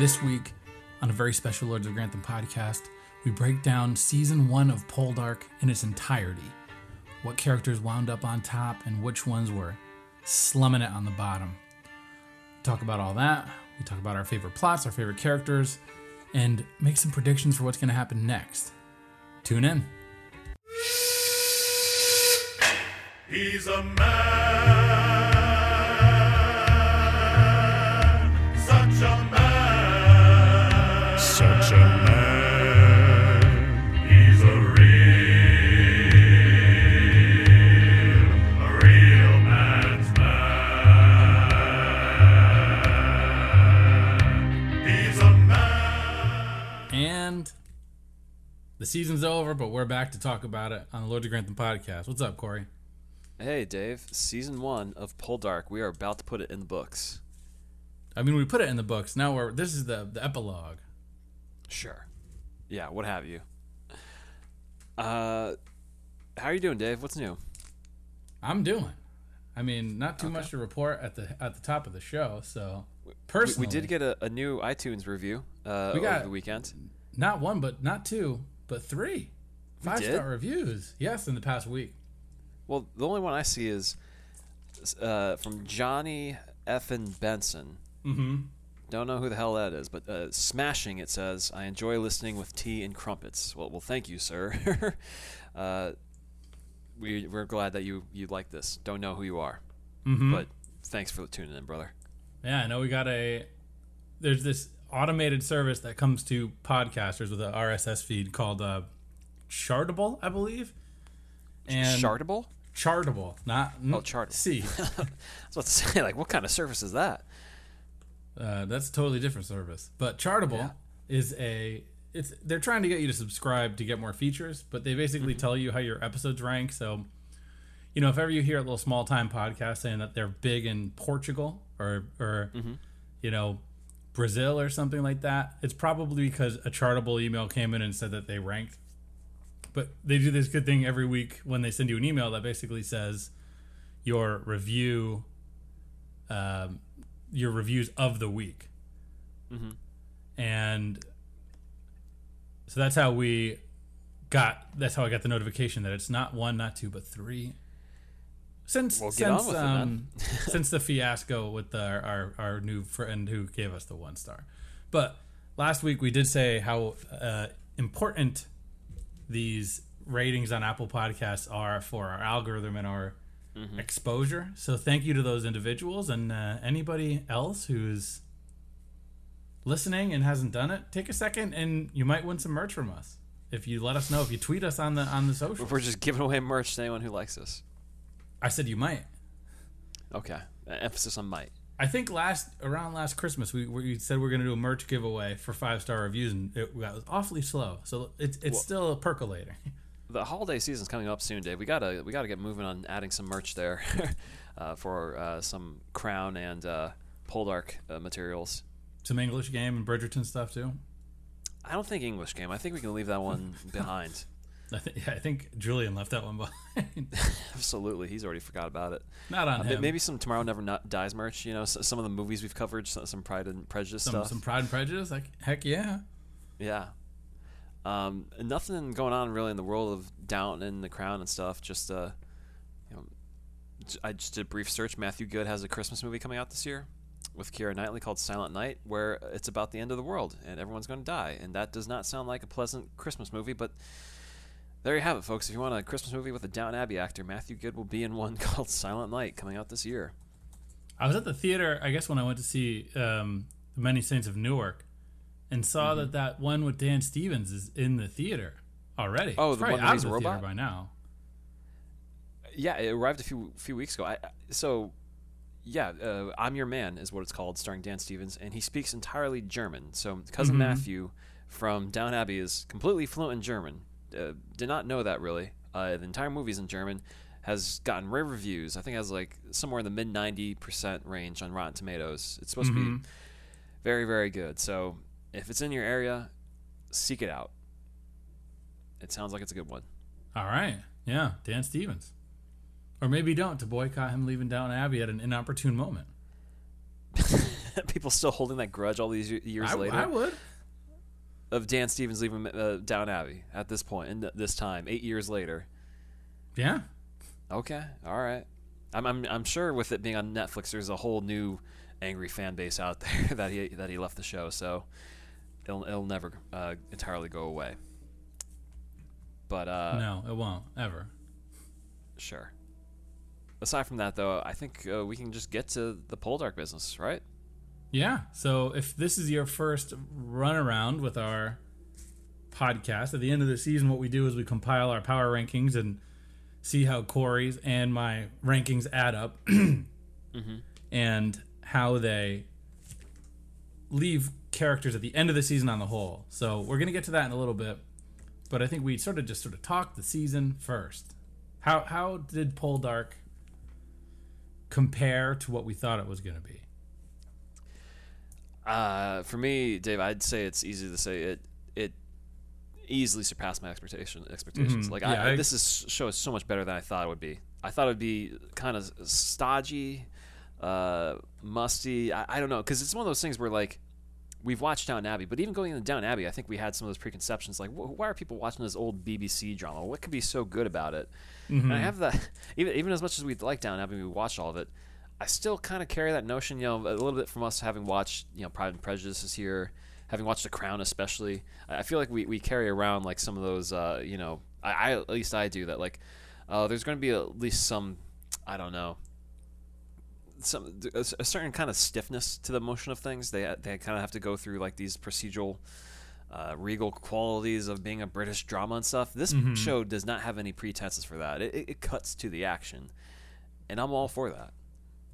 This week, on a very special Lords of Grantham podcast, we break down season one of Poldark in its entirety. What characters wound up on top and which ones were slumming it on the bottom. Talk about all that. We talk about our favorite plots, our favorite characters, and make some predictions for what's going to happen next. Tune in. He's a man, the season's over, but we're back to talk about it on the Lord of Grantham podcast. What's up, Corey? Hey, Dave. Season one of Poldark. We are about to put it in the books. I mean, we put it in the books. Now we're this is the the epilogue. Sure. Yeah, what have you. Uh, how are you doing, Dave? What's new? I'm doing. I mean, not too Okay. much to report at the at the top of the show. So We, personally, we did get a, a new iTunes review uh, We over the weekend. not one, but not two, but three five star reviews. Yes, in the past week. Well, the only one I see is uh, from Johnny Effin Benson. Mm-hmm. Don't know who the hell that is, but uh, smashing it says, "I enjoy listening with tea and crumpets." Well, well, thank you, sir. uh, we we're glad that you you like this. Don't know who you are, Mm-hmm. but thanks for tuning in, brother. Yeah, I know we got a. There's this automated service that comes to podcasters with an RSS feed called uh, Chartable, I believe. And Chartable? Chartable, not Oh, Chartable. See, I was about to say, like, what kind of service is that? uh, that's a totally different service. But Chartable Yeah. is a. It's they're trying to get you to subscribe to get more features, but they basically tell you how your episodes rank. So, you know, if ever you hear a little small time podcast saying that they're big in Portugal or or you know Brazil or something like that, it's probably because a Chartable email came in and said that they ranked. But they do this good thing every week when they send you an email that basically says your review, um, your reviews of the week, and so that's how we got. That's how I got the notification that it's not one, not two, but three. Since Well, since with it, um, since the fiasco with the, our our new friend who gave us the one star, but last week we did say how uh, important these ratings on Apple Podcasts are for our algorithm and our Mm-hmm. exposure. So thank you to those individuals and uh, anybody else who's listening and hasn't done it. Take a second and you might win some merch from us if you let us know. If you tweet us on the on the social. We're just giving away merch to anyone who likes us. I said you might. Okay. Uh, emphasis on might. I think last around last Christmas we, we said we are going to do a merch giveaway for five star reviews and it was awfully slow. So it's it's still a percolator. The holiday season's coming up soon, Dave. We gotta we gotta get moving on adding some merch there uh, for uh, some Crown and uh, Poldark uh, materials. some English game and Bridgerton stuff too. I don't think English game. I think we can leave that one behind. I, th- yeah, I think Julian left that one behind. Absolutely, he's already forgot about it. Not on Uh, him. maybe some Tomorrow Never Not Dies merch. You know, s some of the movies we've covered, some, some Pride and Prejudice some stuff. some Pride and Prejudice. Like heck yeah. Yeah. Um, nothing going on really in the world of Downton and the Crown and stuff. Just uh, you know, I just did a brief search. Matthew Goode has a Christmas movie coming out this year with Keira Knightley called Silent Night, where it's about the end of the world and everyone's going to die. And that does not sound like a pleasant Christmas movie, but there you have it, folks. If you want a Christmas movie with a Downton Abbey actor, Matthew Goode will be in one called Silent Night coming out this year. I was at the theater, I guess, when I went to see um, The Many Saints of Newark, and saw Mm-hmm. that that one with Dan Stevens is in the theater already. Oh, It's the probably one out he's a the theater robot? by now. Yeah, it arrived a few few weeks ago. I, so, yeah, uh, I'm Your Man is what it's called, starring Dan Stevens, and he speaks entirely German. So, cousin Mhm. Matthew from Downton Abbey is completely fluent in German. Uh, did not know that really. Uh, the entire movie's in German. Has gotten rave reviews. I think it has like somewhere in the mid 90% range on Rotten Tomatoes. It's supposed to Mhm. be very, very good. So, if it's in your area, seek it out. It sounds like it's a good one. All right, yeah, Dan Stevens, or maybe don't to boycott him leaving Downton Abbey at an inopportune moment. people still holding that grudge all these years I, later I would. Of Dan Stevens leaving uh, Downton Abbey at this point and th- this time, eight years later. Yeah. Okay, all right. I'm, I'm I'm sure with it being on Netflix, there's a whole new angry fan base out there that he that he left the show. So it'll it'll never uh, entirely go away. But uh, no, it won't ever. sure. Aside from that, though, I think uh, we can just get to the Poldark business, right? Yeah. So if this is your first run around with our podcast, at the end of the season, what we do is we compile our power rankings and see how Corey's and my rankings add up mm-hmm. and how they leave characters at the end of the season on the whole. So we're going to get to that in a little bit. But I think we sort of just sort of talk the season first. How how did Poldark compare to what we thought it was going to be? Uh, for me, Dave, I'd say it's easy to say it. It easily surpassed my expectation expectations. Mhm. Like Yeah, I, I- this is show is so much better than I thought it would be. I thought it'd be kind of stodgy, uh, musty. I, I don't know because it's one of those things where like we've watched Downton Abbey, but even going into Downton Abbey, I think we had some of those preconceptions. Like, wh- why are people watching this old BBC drama? What could be so good about it? And I have that. Even even as much as we like Downton Abbey, we watched all of it. I still kind of carry that notion, you know, a little bit from us having watched, you know, Pride and Prejudice this year, having watched The Crown especially. I feel like we, we carry around like some of those, uh, you know, I, I at least I do that. Like, uh, there's going to be at least some, I don't know, some a, a certain kind of stiffness to the motion of things. They they kind of have to go through like these procedural. Uh, regal qualities of being a British drama and stuff. This show does not have any pretenses for that. It, it, it cuts to the action, and I'm all for that.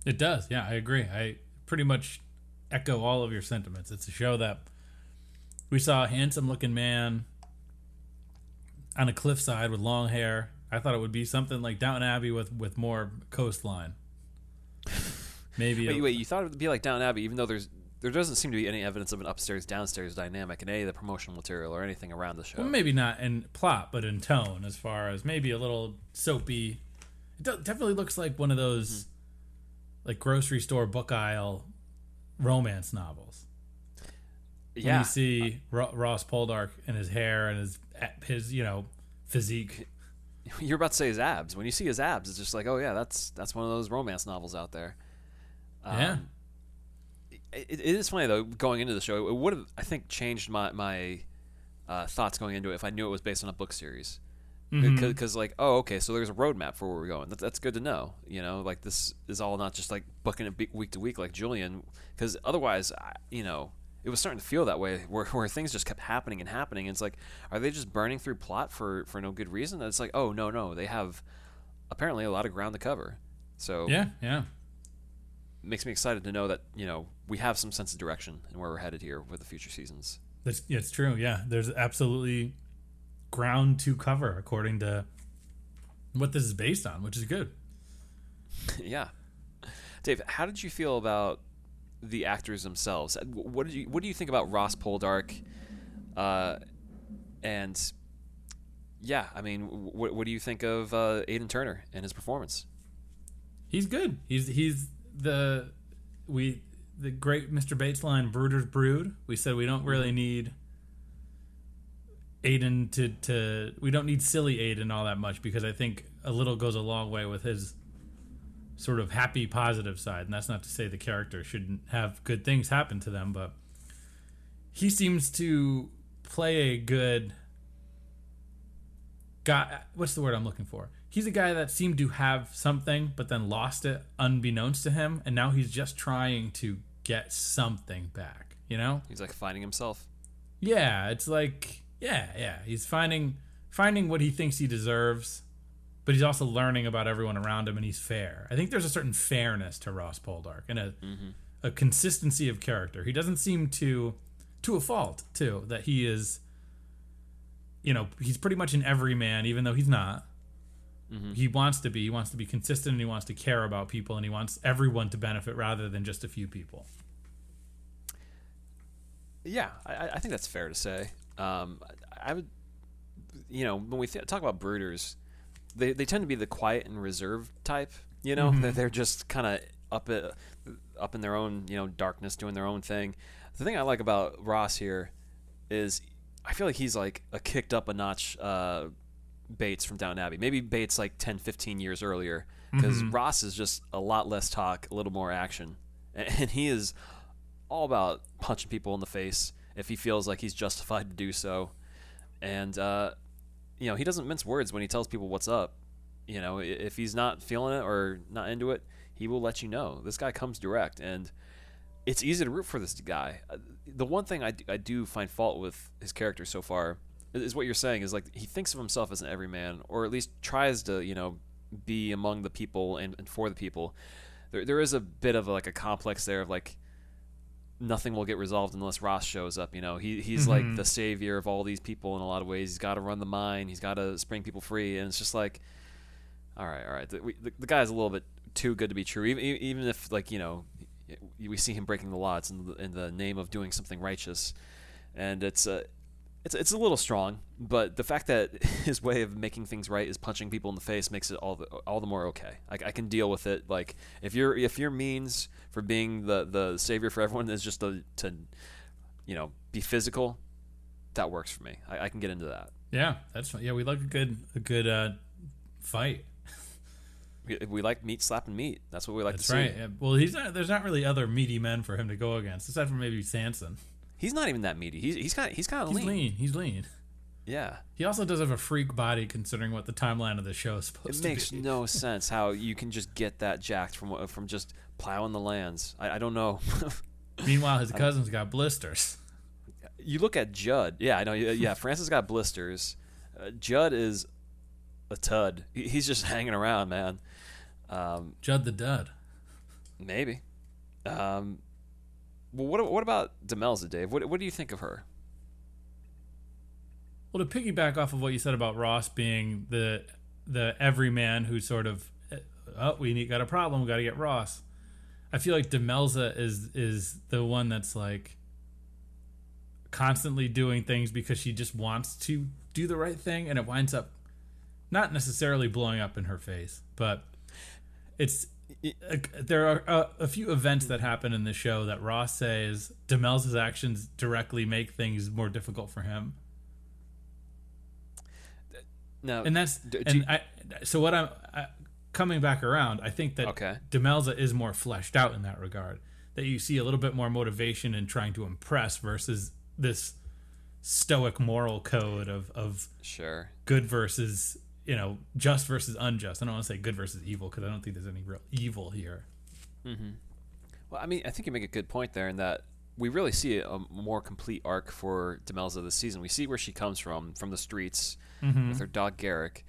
It does. Yeah, I agree. I pretty much echo all of your sentiments. It's a show that we saw a handsome looking man on a cliffside with long hair. I thought it would be something like Downton Abbey with with more coastline. Maybe Wait, a- wait, you thought it would be like Downton Abbey, even though there's there doesn't seem to be any evidence of an upstairs downstairs dynamic in any of the promotional material or anything around the show. well, maybe not in plot, but in tone, as far as maybe a little soapy. It definitely looks like one of those mm-hmm. Like grocery store book aisle romance novels. when yeah, you see Ro- Ross Poldark and his hair and his his you know physique. you're about to say his abs. When you see his abs, it's just like, oh yeah, that's that's one of those romance novels out there. yeah, Um, It, it is funny though. Going into the show, it would have I think changed my my uh, thoughts going into it if I knew it was based on a book series. Mm-hmm. Because like, oh, okay, so there's a roadmap for where we're going. That's, that's good to know. You know, like this is all not just like booking it be- week to week like Julian. Because otherwise, I, you know, it was starting to feel that way where, where things just kept happening and happening. And it's like, are they just burning through plot for for no good reason? And it's like, oh no no, they have apparently a lot of ground to cover. So yeah, yeah. makes me excited to know that you know we have some sense of direction and where we're headed here with the future seasons. That's yeah, it's true. Yeah, there's absolutely ground to cover according to what this is based on, which is good. yeah, Dave, how did you feel about the actors themselves? Uh, What did you What do you think about Ross Poldark? Uh, and yeah, I mean, what What do you think of uh, Aidan Turner and his performance? He's good. He's he's the we the great Mr. Bates line Brooders Brood. We said we don't really need Aidan to to we don't need silly Aidan all that much because I think a little goes a long way with his sort of happy positive side. And that's not to say the character shouldn't have good things happen to them, but he seems to play a good guy what's the word I'm looking for? He's a guy that seemed to have something but then lost it unbeknownst to him and now he's just trying to get something back, you know? He's like finding himself. Yeah, it's like yeah, yeah. He's finding finding what he thinks he deserves, but he's also learning about everyone around him and he's fair. I think there's a certain fairness to Ross Poldark and a mm-hmm. a consistency of character. He doesn't seem to to a fault too that he is you know, he's pretty much an everyman even though he's not. Mm-hmm. He wants to be. He wants to be consistent and he wants to care about people and he wants everyone to benefit rather than just a few people. Yeah, I, I think that's fair to say. Um, I would, you know, when we th- talk about brooders, they, they tend to be the quiet and reserved type. You know, they're, they're just kind of up up in their own you know darkness, doing their own thing. The thing I like about Ross here is I feel like he's like a kicked up a notch uh, Bates from Downton Abbey. Maybe Bates like 10, 15 years earlier because Ross is just a lot less talk, a little more action, and, and he is all about punching people in the face if he feels like he's justified to do so. And uh, you know, he doesn't mince words when he tells people what's up. You know, if he's not feeling it or not into it, he will let you know. This guy comes direct, and it's easy to root for this guy. Uh, The one thing I do, I do find fault with his character so far is- what you're saying is like he thinks of himself as an everyman, or at least tries to, you know, be among the people and, and for the people. There, there is a bit of like a complex there of like nothing will get resolved unless Ross shows up. You know, he he's like mm-hmm. the savior of all these people in a lot of ways. He's got to run the mine. He's got to spring people free, and it's just like, all right, all right. The, we, the, the guy's a little bit too good to be true. Even even if like you know, we see him breaking the law. It's in the, in the name of doing something righteous, and it's a. It's, it's a little strong, but the fact that his way of making things right is punching people in the face makes it all the all the more okay. I, I can deal with it. Like if your if your means for being the the savior for everyone is just to, to you know be physical, that works for me. I, I can get into that. Yeah, that's fine. Yeah, we like a good a good uh, fight. We, we like meat slapping meat. That's what we like That's to see. right. Yeah. Well, he's not. There's not really other meaty men for him to go against, aside from maybe Sanson. He's not even that meaty. He's he's kind of he's kind of He's lean. lean. He's lean. Yeah. He also does have a freak body, considering what the timeline of the show is supposed to be. It makes no sense how you can just get that jacked from from just plowing the lands. I, I don't know. Meanwhile, his cousin's got blisters. you look at Judd. Yeah, I know. Yeah, yeah, Francis got blisters. Uh, Judd is a tud. He- He's just hanging around, man. Um, Judd the Dud. maybe. Um, well, what what about Demelza, Dave? What what do you think of her? Well, to piggyback off of what you said about Ross being the the everyman who sort of, oh, we need, got a problem, we got to get Ross. I feel like Demelza is is the one that's like constantly doing things because she just wants to do the right thing, and it winds up not necessarily blowing up in her face, but it's Uh, there are a, a few events that happen in the show that Ross says Demelza's actions directly make things more difficult for him No, and that's do and I. So what I'm I, coming back around, I think that Okay. Demelza is more fleshed out in that regard. That you see a little bit more motivation in trying to impress versus this stoic moral code of of sure. good versus you know just versus unjust. I don't want to say good versus evil because I don't think there's any real evil here. Well, I mean, I think you make a good point there in that we really see a more complete arc for Demelza this season. We see where she comes from, from the streets with her dog Garrick,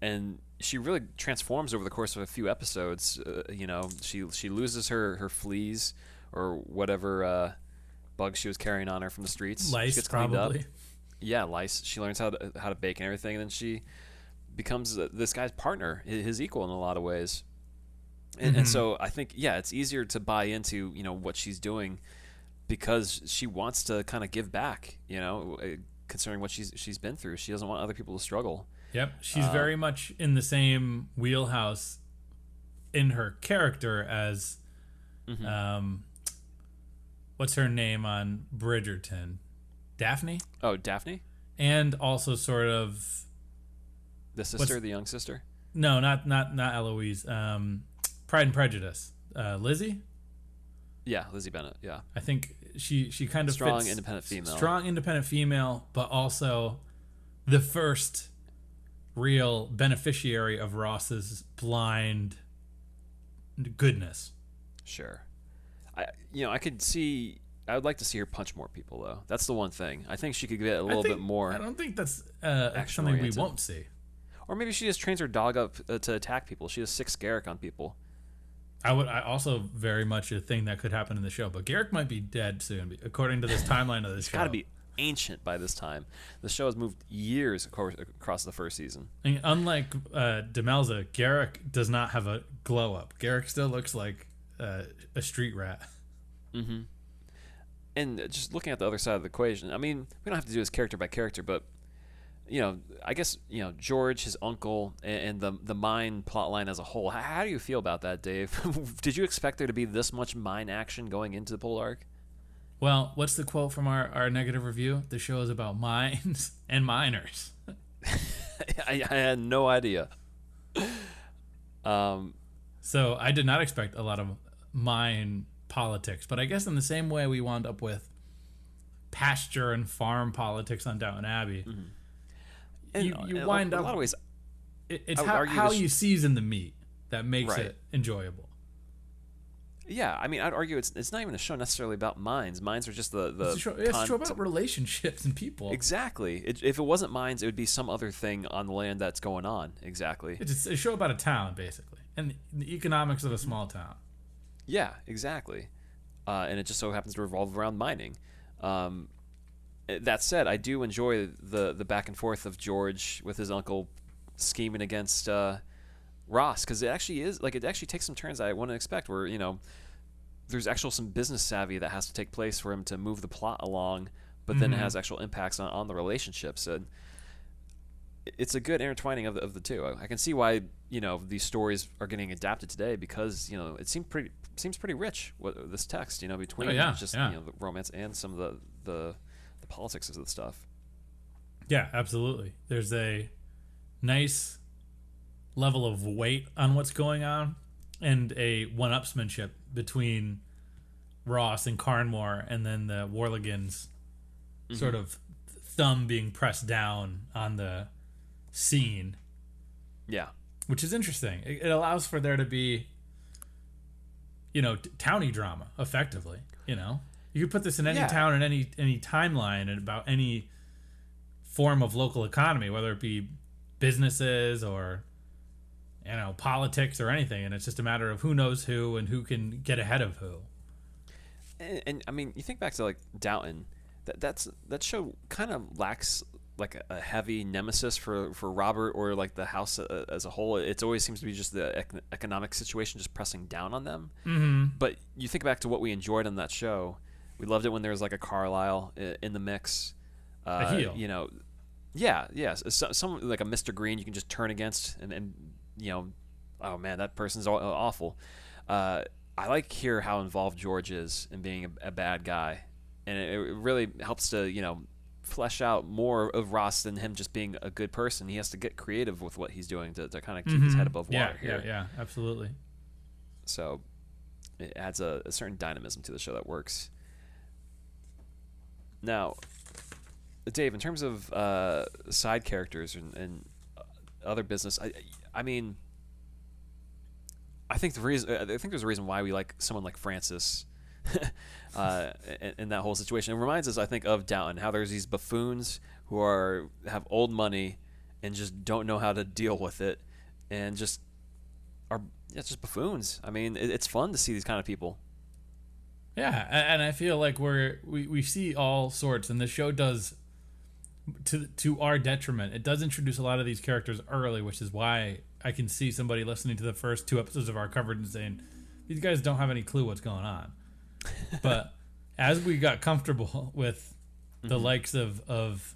and she really transforms over the course of a few episodes. Uh, you know, she she loses her her fleas or whatever uh, bugs she was carrying on her from the streets. she Lice gets cleaned up. probably. Yeah, lice. She learns how to how to bake and everything, and then she becomes this guy's partner, his equal in a lot of ways. And, and so I think yeah, it's easier to buy into you know what she's doing because she wants to kind of give back. You know, uh, considering what she's she's been through, she doesn't want other people to struggle. Yep, she's Uh, very much in the same wheelhouse in her character as, Mm-hmm. um, what's her name on Bridgerton, Daphne, Oh, Daphne, and also sort of the sister, the young sister. no, not not not Eloise, um, Pride and Prejudice, uh, Lizzie. Yeah, Lizzie Bennet. Yeah, I think she she kind of Strong, fits- independent female. strong independent female, but also the first real beneficiary of Ross's blind goodness. sure. I you know I could see. I would like to see her punch more people though. That's the one thing. I think she could get a little think- bit more. I don't think that's uh, something we won't see. Or maybe she just trains her dog up uh, to attack people. She has six Garrick on people. I would. I also very much a thing that could happen in the show, but Garrick might be dead soon, according to this timeline of this show. Got to be ancient by this time. The show has moved years across, the first season. Unlike uh, Demelza, Garrick does not have a glow up. Garrick still looks like uh, a street rat. Mm-hmm. And just looking at the other side of the equation, I mean, we don't have to do this character by character, but you know, I guess you know George, his uncle, and, and the the mine plotline as a whole. How, how do you feel about that, Dave? Did you expect there to be this much mine action going into the Poldark? Well, what's the quote from our, our negative review? The show is about mines and miners. I, I had no idea. Um, So I did not expect a lot of mine politics, but I guess in the same way we wound up with pasture and farm politics on Downton Abbey, and You- you in a- wind up- a lot of ways. it, it's how, how you season the meat that makes Right. it enjoyable. Yeah, I mean, I'd argue it's it's not even a show necessarily about mines. Mines are just the the It's a show, it's a show about relationships and people. Exactly. It, if it wasn't mines, it would be some other thing on the land that's going on. Exactly. It's a show about a town, basically, and the economics of a small town. Yeah, exactly. Uh, and it just so happens to revolve around mining. Um, that said, I do enjoy the the back and forth of George with his uncle scheming against uh, Ross because it actually is like it actually takes some turns I wouldn't expect. Where you know there's actual some business savvy that has to take place for him to move the plot along, but then it has actual impacts on, on the relationships. And it's a good intertwining of the, of the two. I, I can see why you know these stories are getting adapted today because you know it seemed pretty seems pretty rich what this text you know between Oh, yeah, just yeah. you know the romance and some of the, the politics of the stuff. Yeah, absolutely. There's a nice level of weight on what's going on and a one-upsmanship between Ross and Carnmore and then the Warleggans mm-hmm. sort of thumb being pressed down on the scene, Yeah, which is interesting. It, it allows for there to be you know, t- towny drama effectively, you know. You could put this in any Yeah. town in any any timeline and about any form of local economy, whether it be businesses or you know politics or anything, and it's just a matter of who knows who and who can get ahead of who. and, and I mean you think back to like Downton, that that's that show kind of lacks like a, a heavy nemesis for for Robert or like the house uh, as a whole. It always seems to be just the ec- economic situation just pressing down on them. Mm-hmm. But you think back to what we enjoyed on that show. We loved it when there was like a Carlisle in the mix. Uh, heel. You know, yeah, yes. So, some like a Mr. Green you can just turn against, and, and you know, oh man, that person's aw- awful. Uh, I like hear how involved George is in being a, a bad guy, and it, it really helps to you know flesh out more of Ross than him just being a good person. He has to get creative with what he's doing to, to kind of keep his head above water Mm-hmm. Yeah, here. yeah, yeah, absolutely. So it adds a, a certain dynamism to the show that works. Now, Dave, in terms of uh, side characters and, and other business, I, I mean, I think the reason I think there's a reason why we like someone like Francis. uh, in, in that whole situation, it reminds us, I think, of Downton. How there's these buffoons who are have old money and just don't know how to deal with it, and just are yeah, just buffoons. I mean, it, it's fun to see these kind of people. Yeah, and I feel like we're we, we see all sorts, and the show does to to our detriment. It does introduce a lot of these characters early, which is why I can see somebody listening to the first two episodes of our coverage and saying these guys don't have any clue what's going on. but as we got comfortable with the mm-hmm. likes of of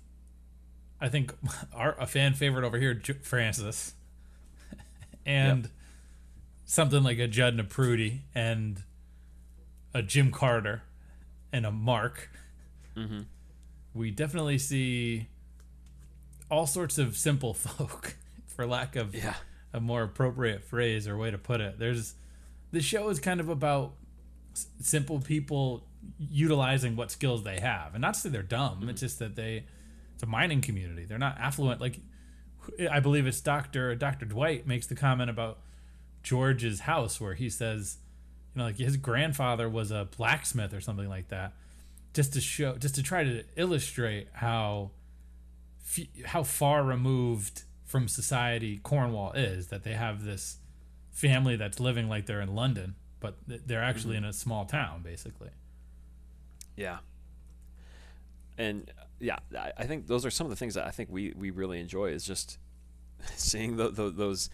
I think our a fan favorite over here, J- Francis, and something like a Judd and a Prudie and a Jim Carter and a Mark, mm-hmm. we definitely see all sorts of simple folk, for lack of Yeah. a more appropriate phrase or way to put it. There's the show is kind of about s- simple people utilizing what skills they have, and not to say they're dumb. It's mm-hmm. just that they it's a mining community. They're not affluent. Like I believe it's Doctor Doctor Dwight makes the comment about George's house where he says, you know, like his grandfather was a blacksmith or something like that, just to show, just to try to illustrate how how far removed from society Cornwall is. That they have this family that's living like they're in London, but they're actually mm-hmm. in a small town, basically. Yeah. And yeah, I, I think those are some of the things that I think we, we really enjoy is just seeing the, the, those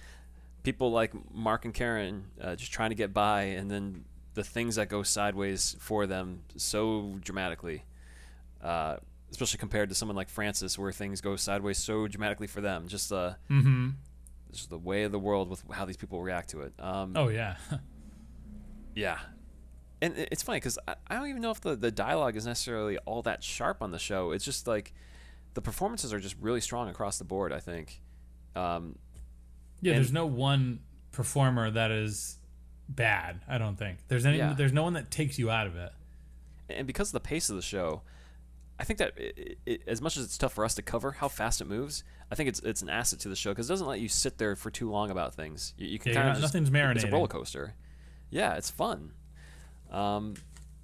people like Mark and Keren uh, just trying to get by, and then the things that go sideways for them so dramatically. Uh, especially compared to someone like Francis, where things go sideways so dramatically for them. Just uh, Mm-hmm. just the way of the world with how these people react to it. Um, Oh yeah. Yeah. And it's funny because I, I don't even know if the, the dialogue is necessarily all that sharp on the show. It's just like the performances are just really strong across the board, I think. Um, Yeah, And- there's no one performer that is bad. I don't think there's any. Yeah. There's no one that takes you out of it. and because of the pace of the show, I think that it, it, as much as it's tough for us to cover how fast it moves, I think it's it's an asset to the show because it doesn't let you sit there for too long about things. You, you can Yeah, kind of nothing's It's a roller coaster. Yeah, it's fun. Um,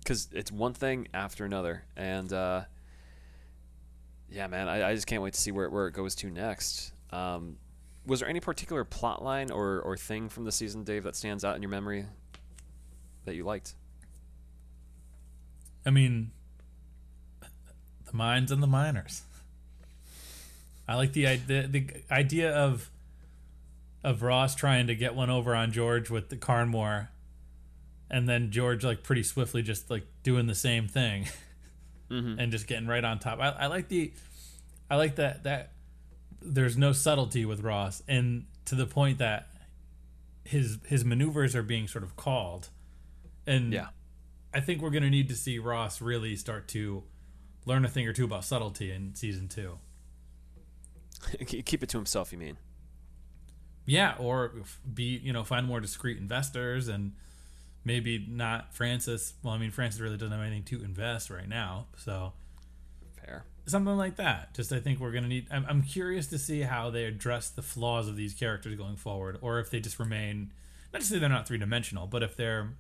because it's one thing after another, and uh, yeah, man, I, I just can't wait to see where where it goes to next. Um, was there any particular plot line or or thing from the season, Dave, that stands out in your memory that you liked? I mean, the mines and the miners. I like the idea. The idea of of Ross trying to get one over on George with the Carnmore, and then George like pretty swiftly just like doing the same thing, mm-hmm. and just getting right on top. I, I like the, I like that that there's no subtlety with Ross, and to the point that his his maneuvers are being sort of called, and Yeah. I think we're going to need to see Ross really start to learn a thing or two about subtlety in season two. Keep it to himself, you mean? Yeah, or be you know find more discreet investors and maybe not Francis. Well, I mean Francis really doesn't have anything to invest right now, so. Something like that. Just I think we're going to need. I'm, I'm curious to see how they address the flaws of these characters going forward, or if they just remain. Not to say they're not three dimensional, but if their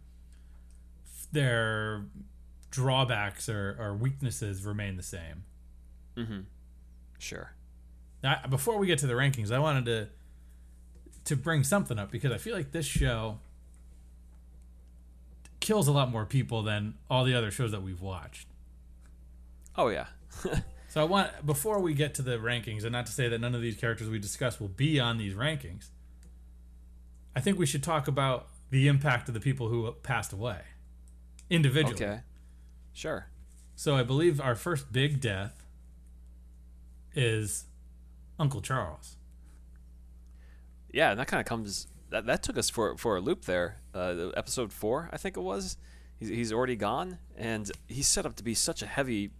their drawbacks or, or weaknesses remain the same. Mm-hmm. Sure. Now, before we get to the rankings, I wanted to to bring something up because I feel like this show kills a lot more people than all the other shows that we've watched. Oh yeah. So I want before we get to the rankings, and not to say that none of these characters we discuss will be on these rankings. I think we should talk about the impact of the people who passed away individually. Okay. Sure. So I believe our first big death is Uncle Charles. Yeah, and that kind of comes. That, that took us for for a loop there. Uh, episode four, I think it was. He's, he's already gone, and he's set up to be such a heavy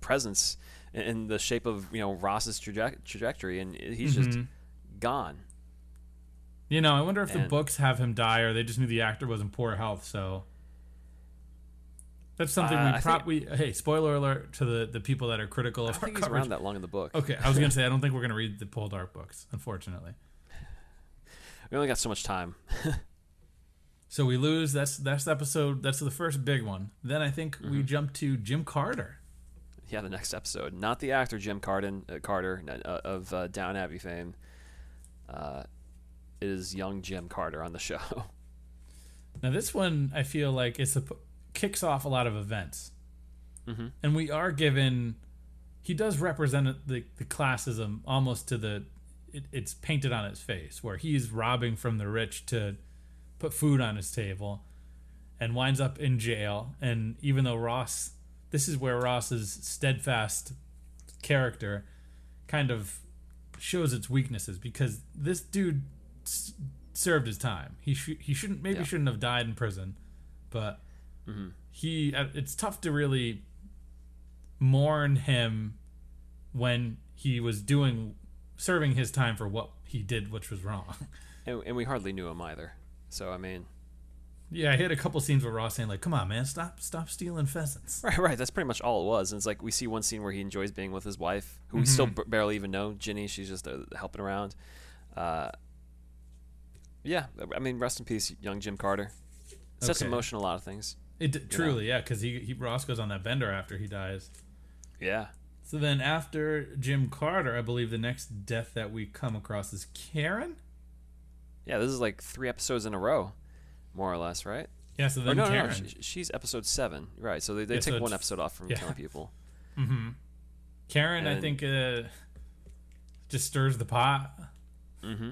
presence in, the shape of you know Ross's traje- trajectory, and he's just Mm-hmm. gone. You know, I wonder if the books have him die, or they just knew the actor was in poor health. So that's something Uh, we probably. Hey, spoiler alert to the the people that are critical I of our think coverage. around that long in the book. Okay, I was gonna say I don't think we're gonna read the Poldark books, unfortunately. We only got so much time. So we lose. That's that's the episode. That's the first big one. Then I think Mm-hmm. we jump to Jim Carter. Yeah, the next episode. Not the actor Jim Carden, uh, Carter uh, of uh, Downton Abbey fame. Uh, it is young Jim Carter on the show. Now this one I feel like it's a, kicks off a lot of events, mm-hmm. and we are given. He does represent the the classism almost to the. It, it's painted on his face where he's robbing from the rich to put food on his table, and winds up in jail. And even though Ross, this is where Ross's steadfast character kind of shows its weaknesses because this dude s- served his time. He sh- he shouldn't maybe Yeah. shouldn't have died in prison, but he uh, it's tough to really mourn him when he was doing serving his time for what he did, which was wrong. and, and we hardly knew him either. So I mean, yeah, I had a couple scenes with Ross saying like, "Come on, man, stop stop stealing pheasants." right, right. That's pretty much all it was. And it's like we see one scene where he enjoys being with his wife, who we still b- barely even know, Jinny. She's just uh, helping around. Uh, yeah, I mean, rest in peace, young Jim Carter. Sets Okay. in motion a lot of things. It d- truly, yeah, because he, he Ross goes on that bender after he dies. Yeah. So then after Jim Carter, I believe the next death that we come across is Keren. Yeah, this is like three episodes in a row, more or less, right? Yeah, so Or then no, no, Keren. no, she, she's episode seven, right? So they, they Yeah, so take one episode off from yeah. killing people. Keren, I think, uh, just stirs the pot. Mm-hmm.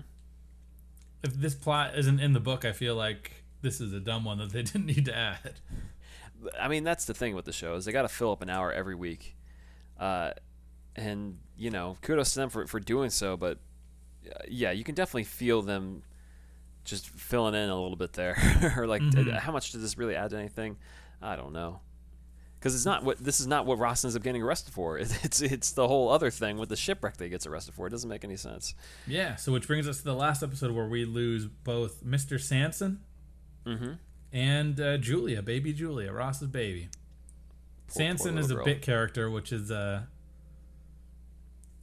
If this plot isn't in the book, I feel like this is a dumb one that they didn't need to add. I mean, that's the thing with the show is they got to fill up an hour every week. uh, and you know, kudos to them for for doing so. But uh, yeah, you can definitely feel them just filling in a little bit there, or like Mhm. uh, how much does this really add to anything? I don't know. Because it's not what this is not what Ross ends up getting arrested for. It's it's the whole other thing with the shipwreck that he gets arrested for. It doesn't make any sense. Yeah. So which brings us to the last episode where we lose both Mr. Sanson Mm-hmm. and uh, Julia, baby Julia, Ross's baby. Sanson poor is a girl. bit character, which is uh,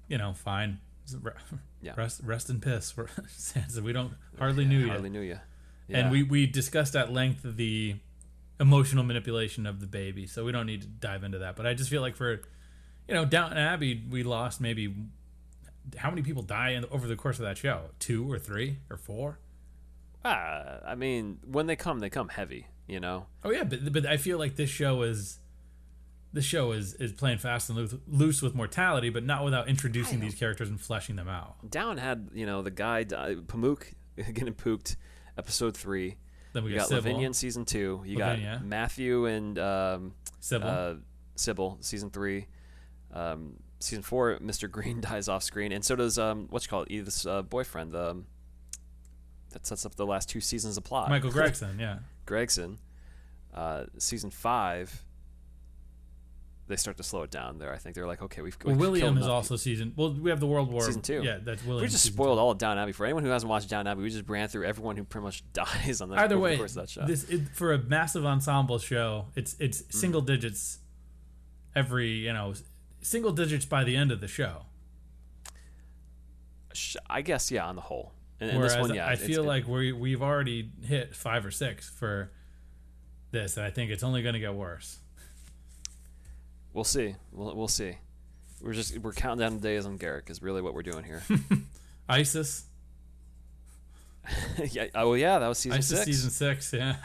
you know, fine. Yeah. Rest, rest in piss for Sanson. We don't hardly knew you. Hardly knew you. and we we discussed at length the emotional manipulation of the baby, so we don't need to dive into that. But I just feel like for you know Downton Abbey, we lost maybe how many people die in, over the course of that show? Two or three or four? Ah, I mean, when they come, they come heavy. You know. Oh yeah, but but I feel like this show is this show is is playing fast and loose, loose with mortality, but not without introducing these characters and fleshing them out. Down had you know the guy di- Pamuk getting pooped, episode three. Then we You got got Lavinia in season two. You Lavinia. got Matthew and um, Sybil. uh, Sybil season three. Um, season four, Mr. Green dies off screen, and so does um, what you call it, Edith's uh, boyfriend. Um, that sets up the last two seasons of plot. Michael Gregson, yeah. Gregson. Uh, season five, they start to slow it down there. I think they're like, okay, we've. Well, William is also season. Well, we have the World War Season two. Yeah, that's William. We just spoiled two. all of Downton Abbey for anyone who hasn't watched Downton Abbey. We just ran through everyone who pretty much dies on that. Either way, the course of that show. this it, for a massive ensemble show, it's it's Mm. single digits every you know single digits by the end of the show. I guess yeah, on the whole. And, and Whereas this one, yeah, I feel like we we've already hit five or six for this, and I think it's only going to get worse. We'll see. We'll, we'll see. We're just we're counting down the days on Garrick is really what we're doing here. ISIS, yeah. Oh yeah, that was season ISIS six. season six, yeah.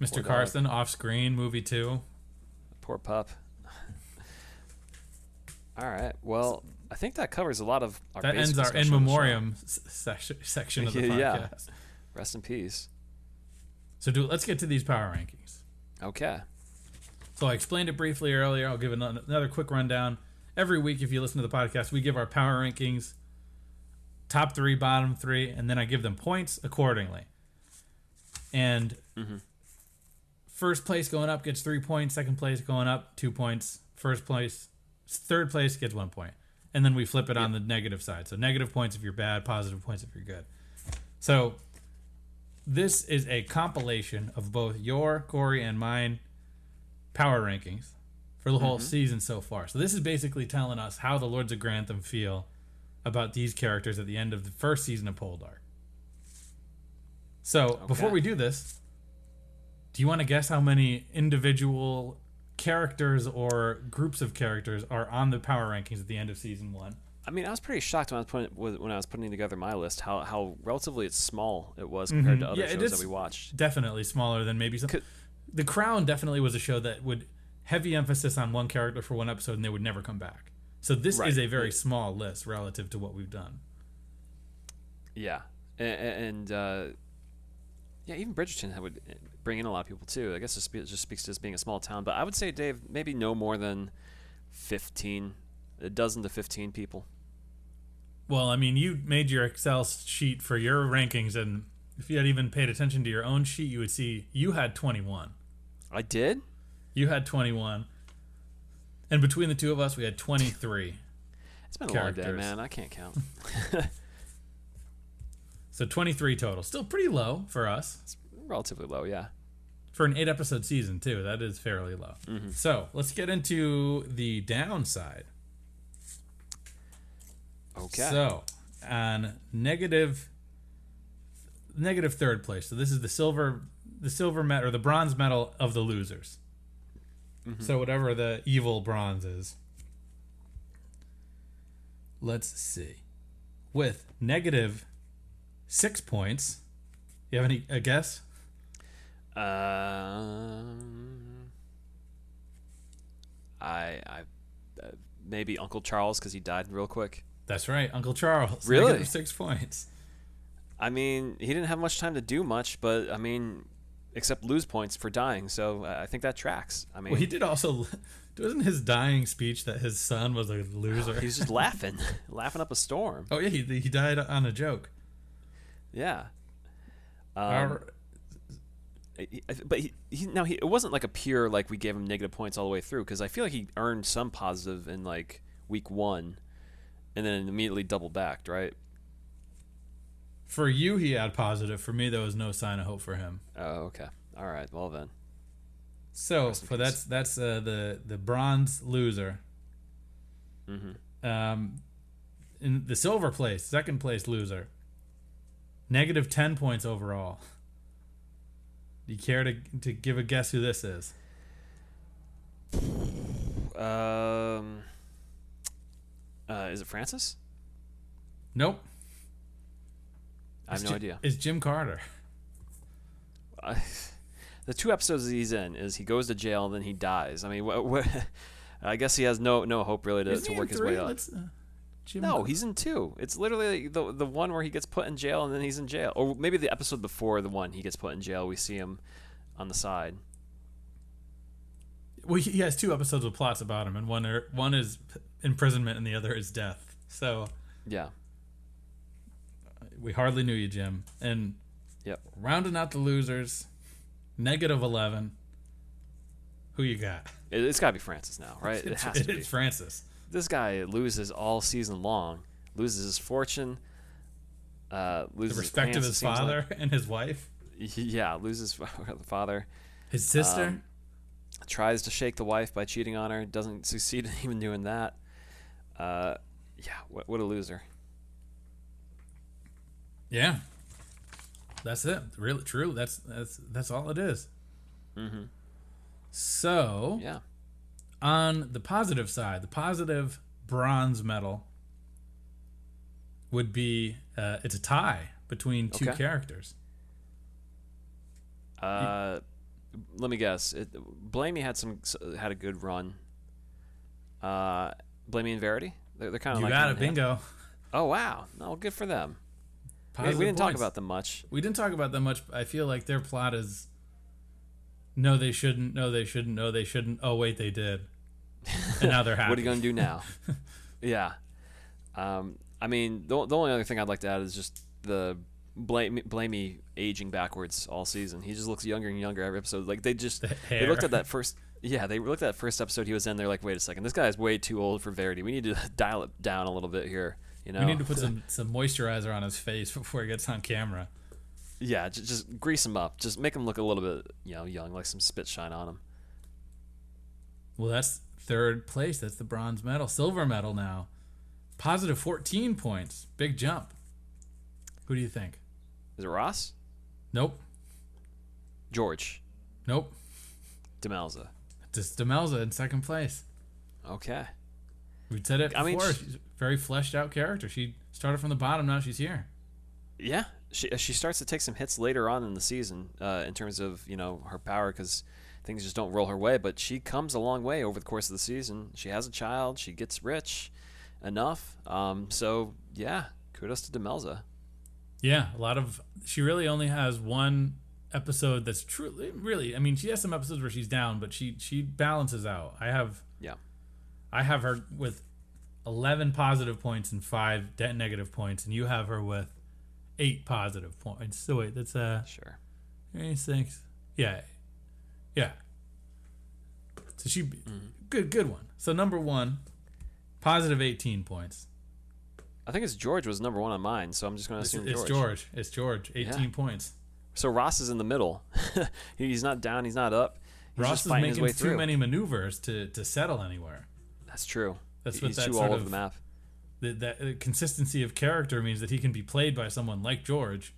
Mr. Poor dog. Carson off screen movie two. Poor pup. All right. Well, I think that covers a lot of our That ends our in discussion on the show. memoriam section section of the podcast. Yeah. Rest in peace. So do let's get to these power rankings. Okay. So I explained it briefly earlier. I'll give another, quick rundown. Every week, if you listen to the podcast, we give our power rankings, top three, bottom three, and then I give them points accordingly. And mm-hmm. first place going up gets three points. Second place going up two points. First place, third place gets one point. point, and then we flip it on the negative side. So negative points if you're bad, positive points if you're good. So this is a compilation of both your Corey and mine power rankings for the whole season so far. So this is basically telling us how the Lords of Grantham feel about these characters at the end of the first season of Poldark. So before we do this, do you want to guess how many individual characters or groups of characters are on the power rankings at the end of season one? I mean, I was pretty shocked when I was putting when I was putting together my list how how relatively it's small it was compared to Mhm. other Yeah, shows that we watched. Definitely smaller than maybe some. The Crown definitely was a show that would heavy emphasis on one character for one episode and they would never come back. So this Right. is a very small list relative to what we've done. Yeah, and, and uh, yeah, even Bridgerton would bring in a lot of people too. I guess it just speaks to this being a small town. But I would say, Dave, maybe no more than fifteen, a dozen to fifteen people. Well, I mean, you made your Excel sheet for your rankings, and if you had even paid attention to your own sheet, you would see you had 21. I did. You had 21. And between the two of us, we had 23. It's been a long day, man. I can't count. So 23 total. Still pretty low for us. it's relatively low, yeah. For an eight episode season, too. That is fairly low. Mm-hmm. So let's get into the downside. Okay. So, on negative negative third place. So this is the silver the silver medal or the bronze medal of the losers. So whatever the evil bronze is. Let's see. With negative 6 points. You have any a guess? Um, I, I, uh, maybe Uncle Charles because he died real quick. That's right, Uncle Charles. Really? Negative 6 points. I mean, he didn't have much time to do much, but I mean, accept lose points for dying. So uh, I think that tracks. I mean, Well, he did also. Wasn't his dying speech that his son was a loser? he was just laughing, laughing up a storm. oh yeah, he he died on a joke. Yeah. Um, Our- but he, he now he it wasn't like a pure like we gave him negative points all the way through because I feel like he earned some positive in like week one, and then immediately doubled backed. Right. For you, he had positive. For me, there was no sign of hope for him. Oh, okay. All right. Well then. So, for that's that's uh, the the bronze loser. Mm-hmm. Um, in the silver place, second place loser. Negative ten points overall. Do you care to to give a guess who this is? Um. Uh, is it Francis? Nope. I have It's no idea. It's Jim Carter. The two episodes he's in is he goes to jail and then he dies. I mean, what? what I guess he has no no hope really to, to work his way up. Uh, Jim No, he's in two. It's literally the the one where he gets put in jail and then he's in jail, or maybe the episode before the one he gets put in jail. We see him on the side. well, he he has two episodes with plots about him, and one are, one is imprisonment, and the other is death. So Yeah. We hardly knew you, Jim. And Yep. rounding out the losers, negative eleven. Who you got? It, it's got to be Francis now, right? It has to be. it's Francis. This guy loses all season long. Loses his fortune. Uh, The loses respect of pants, it his father and his wife, Yeah, loses the father. his sister. Um, tries to shake the wife by cheating on her. Doesn't succeed in even doing that. Uh, yeah, what, what a loser. Yeah, that's it. Really, true. That's that's that's all it is. Mm-hmm. So Yeah. on the positive side, the positive bronze medal would be uh, it's a tie between two Okay. characters. Uh, let me guess. It, Blamey had some had a good run. Uh, Blamey and Verity. They're, they're kind of You like got it, hand. bingo. Oh wow! No, good for them. We, Positive we didn't talk about them much. We didn't talk about them much. but I feel like their plot is no, they shouldn't. No, they shouldn't. No, they shouldn't. Oh, wait, they did. And now they're happy. What are you gonna do now? yeah. Um, I mean, the, the only other thing I'd like to add is just the blame Blamey aging backwards all season. He just looks younger and younger every episode. Like they just The they looked at that first. Yeah, they looked at that first episode he was in. They're like, wait a second, this guy is way too old for Verity. We need to dial it down a little bit here. You know, We need to put some, some moisturizer on his face before he gets on camera. yeah, just, just grease him up. Just make him look a little bit, you know, young, like some spit shine on him. Well, that's third place. That's the bronze medal. Silver medal now. Positive 14 points. Big jump. Who do you think? Is it Ross? Nope. George? Nope. Demelza? Just Demelza in second place. Okay. We said it I mean, before. she's a very fleshed out character. She started from the bottom. Now she's here. Yeah, she uh, she starts to take some hits later on in the season uh, in terms of you know her power because things just don't roll her way. But she comes a long way over the course of the season. She has a child. She gets rich enough. Um, so yeah, kudos to Demelza. Yeah, a lot of. She really only has one episode that's truly, really. I mean, she has some episodes where she's down, but she she balances out. I have Yeah, I have her with eleven positive points and five de- negative points, and you have her with eight positive points. So wait, that's uh sure. Eight, six. Yeah, yeah. So she good good one. So number one, positive eighteen points. I think it's George was number one on mine, so I'm just going to It's, assume it's George. George. It's George. Eighteen Yeah. points. So Ross is in the middle. he's not down. He's not up. He's Ross just is making way too through. many maneuvers to to settle anywhere. That's true. That's what he's that sort all of- the map. That, that uh, consistency of character means that he can be played by someone like George,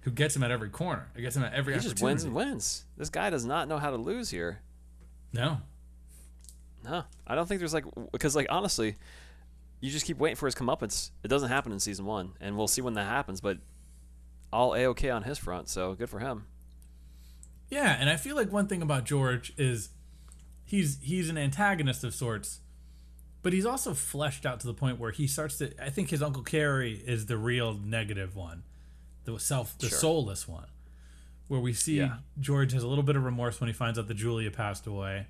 who gets him at every corner. Who gets him at every He just wins and wins. This guy does not know how to lose here. No, No, I don't think there's like because like honestly, you just keep waiting for his comeuppance. It doesn't happen in season one, and we'll see when that happens. But all a okay on his front, so good for him. Yeah, and I feel like one thing about George is he's he's an antagonist of sorts, but he's also fleshed out to the point where he starts to. I think his Uncle Cary is the real negative one, the self, the Sure. soulless one. where we see Yeah. George has a little bit of remorse when he finds out that Julia passed away,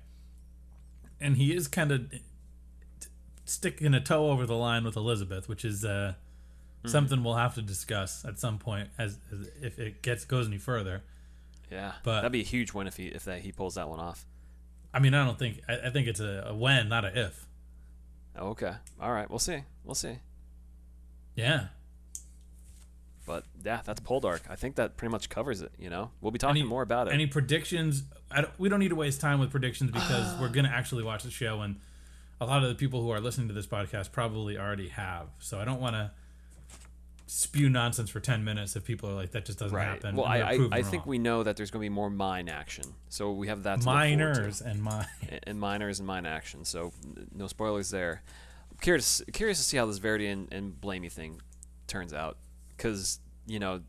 and he is kind of sticking a toe over the line with Elizabeth, which is uh, Hmm. something we'll have to discuss at some point as, as if it gets goes any further. Yeah, But- that'd be a huge win if he if that he pulls that one off. I mean, I don't think I, I think it's a, a when, not a if. Okay, all right, we'll see, we'll see. Yeah. But yeah, that's Poldark. I think that pretty much covers it. You know, we'll be talking Any- more about it. Any predictions? I don't, we don't need to waste time with predictions because ah. we're going to actually watch the show, and a lot of the people who are listening to this podcast probably already have. So I don't want to spew nonsense for ten minutes if people are like, "That just doesn't right. happen." Well, I I, I think we know that there's going to be more mine action, so we have that. To. and mine. and miners and mine action. So no spoilers there. I'm curious curious to see how this Verity and, and Blamey thing turns out because you know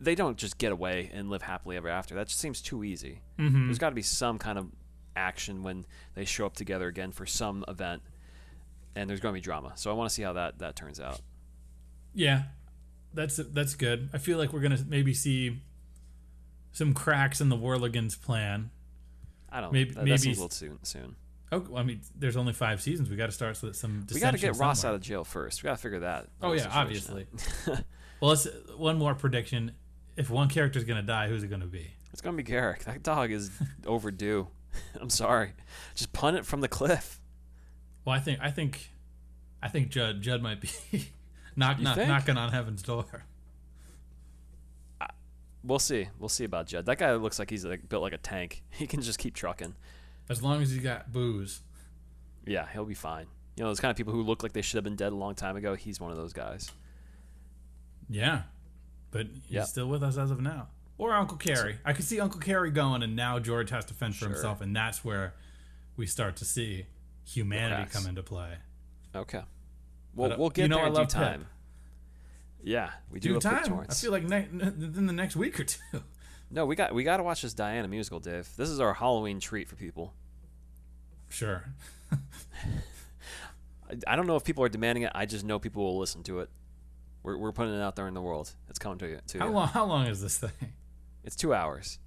they don't just get away and live happily ever after. That just seems too easy. Mm-hmm. There's got to be some kind of action when they show up together again for some event, and there's going to be drama. So I want to see how that that turns out. Yeah, that's that's good. I feel like we're gonna maybe see some cracks in the Warleggan's plan. I don't. Maybe- that, that maybe seems s- a little soon. Soon. Oh, I mean, there's only five seasons. We got to start with some. We got to get Ross somewhere. out of jail first. We got to figure that. Oh yeah, obviously. well, let's one more prediction. If one character's gonna die, who's it gonna be? It's gonna be Garrick. That dog is overdue. I'm sorry. Just punt it from the cliff. Well, I think I think I think Judd Judd might be knock, knock, knocking on heaven's door. We'll see. We'll see about Judd. That guy looks like he's like built like a tank. He can just keep trucking. As long as he's got booze. Yeah, he'll be fine. You know, those kind of people who look like they should have been dead a long time ago. He's one of those guys. Yeah, but he's Yep. still with us as of now. Or Uncle Cary. I could see Uncle Cary going, and now George has to fend for Sure. himself, and that's where we start to see humanity come into play. Okay. We'll we'll get you know there I in due love Pip. time. Yeah, we do Due time. I feel like ne- the next week or two. no, we got we got to watch this Diana musical, Dave. This is our Halloween treat for people. Sure. I, I don't know if people are demanding it. I just know people will listen to it. We're, we're putting it out there in the world. It's coming to you. To How you. long? How long is this thing? It's two hours.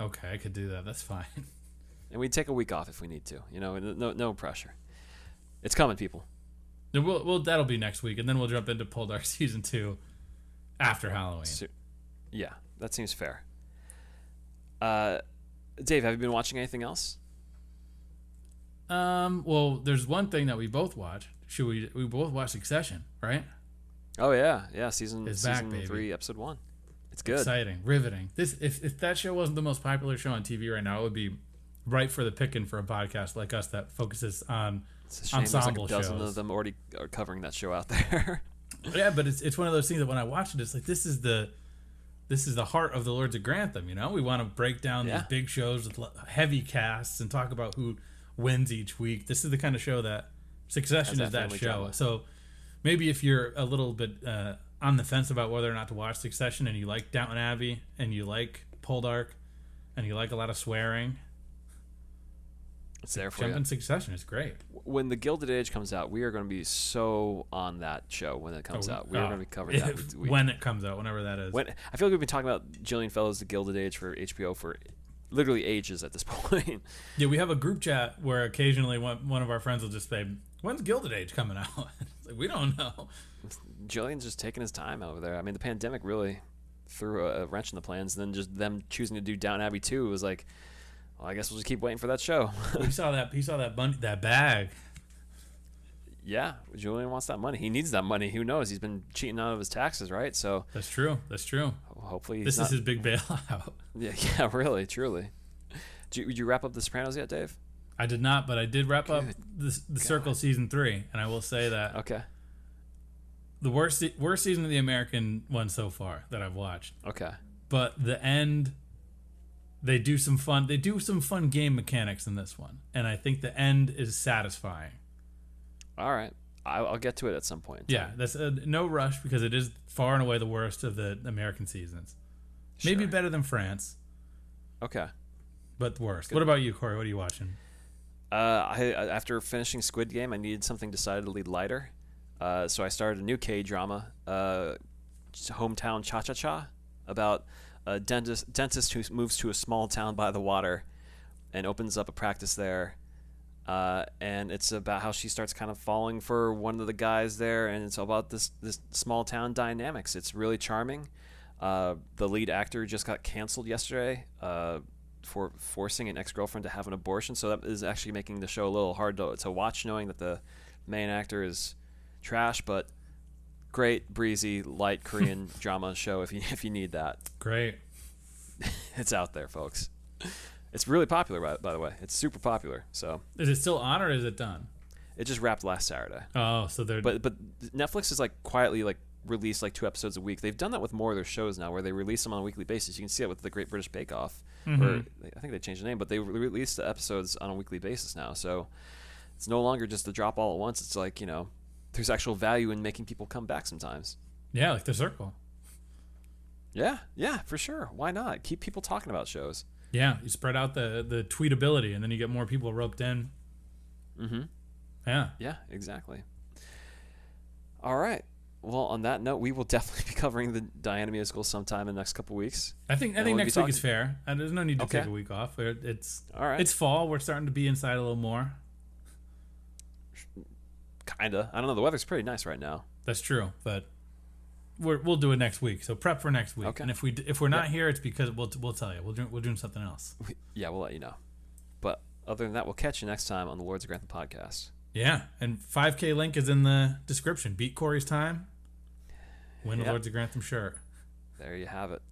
Okay, I could do that. That's fine. and we take a week off if we need to. You know, no no pressure. It's coming, people. We'll, we'll that'll be next week, and then we'll jump into Poldark season two after Halloween. So- yeah, that seems fair. Uh, Dave, have you been watching anything else? Um. Well, there's one thing that we both watched. Should we? We both watch Succession, right? Oh yeah, yeah. Season It's season back, three, episode one. It's good. Exciting, riveting. This if if that show wasn't the most popular show on TV right now, it would be right for the picking for a podcast like us that focuses on. It's a shame there's like ensemble a dozen shows. of them already are covering that show out there. Yeah, but it's it's one of those things that when I watch it, it's like this is the. This is the heart of the Lords of Grantham, you know. We want to break down Yeah. these big shows with heavy casts and talk about who wins each week. This is the kind of show that Succession Has is that that show. drama. So maybe if you're a little bit uh, on the fence about whether or not to watch Succession, and you like Downton Abbey, and you like Poldark, and you like a lot of swearing, it's there for jump you. in Succession. is great. When the Gilded Age comes out, we are going to be so on that show when it comes Oh, out. We are going to be covering that. if- when it comes out, whenever that is. when I feel like we've been talking about Julian Fellowes, the Gilded Age for HBO for literally ages at this point. Yeah, we have a group chat where occasionally one, one of our friends will just say, "When's Gilded Age coming out?" it's like we don't know. Julian's just taking his time over there. I mean, the pandemic really threw a, a wrench in the plans. And then just them choosing to do Down Abbey 2 was like, well, I guess we'll just keep waiting for that show. he saw that. He saw that bun- that bag. yeah, Julian wants that money. He needs that money. Who knows? He's been cheating out of his taxes, right? So That's true. That's true. hopefully he's This not, is his big bailout. Yeah, yeah, really, truly. Did you, did you wrap up The Sopranos yet, Dave? I did not, but I did wrap up the, the Circle season three, and I will say that Okay, the worst worst season of the American one so far that I've watched. okay. But the end, they do some fun. They do some fun game mechanics in this one, and I think the end is satisfying. All right. I'll, I'll get to it at some point. Yeah, that's a, no rush because it is far and away the worst of the American seasons. Maybe better than France, Okay. but worst. What about you, Corey? What are you watching? Uh, I, I- after finishing Squid Game, I needed something decidedly lighter. Uh, so I started a new K drama, uh, Hometown Cha Cha Cha, about a dentist dentist who moves to a small town by the water and opens up a practice there. Uh, and it's about how she starts kind of falling for one of the guys there, and it's about this this small town dynamics. It's really charming. Uh, the lead actor just got canceled yesterday uh, for forcing an ex girlfriend to have an abortion, so that is actually making the show a little hard to, to watch, knowing that the main actor is trash, but great, breezy, light Korean drama show if you if you need that. Great. It's out there, folks. It's really popular, by, by the way. It's super popular. So Is it still on or is it done? it just wrapped last Saturday. Oh, so they're But but Netflix is like quietly like release like two episodes a week. They've done that with more of their shows now, where they release them on a weekly basis. You can see it with the Great British Bake Off, mm-hmm. or I think they changed the name, but they re- release the episodes on a weekly basis now. So it's no longer just a drop all at once. It's like you know, there's actual value in making people come back sometimes. yeah, like the circle. Yeah, yeah, for sure. Why not? Keep people talking about shows. Yeah, you spread out the the tweetability, and then you get more people roped in. Mm-hmm. Yeah, Yeah, exactly. All right. Well, on that note, we will definitely be covering the Diana musical sometime in the next couple weeks. I think I think we'll next week is fair, and there's no need to take a week off. It's All right. it's fall. We're starting to be inside a little more. Kinda. I don't know. The weather's pretty nice right now. That's true, but we're, we'll do it next week. So prep for next week. Okay. And if we if we're not here, it's because we'll we'll tell you. We'll do we'll do something else. Yeah, we'll let you know. But other than that, we'll catch you next time on the Lords of Grantham podcast. Yeah, and 5K link is in the description. Beat Corey's time. Win the Yep. Lords of Grantham shirt. There you have it.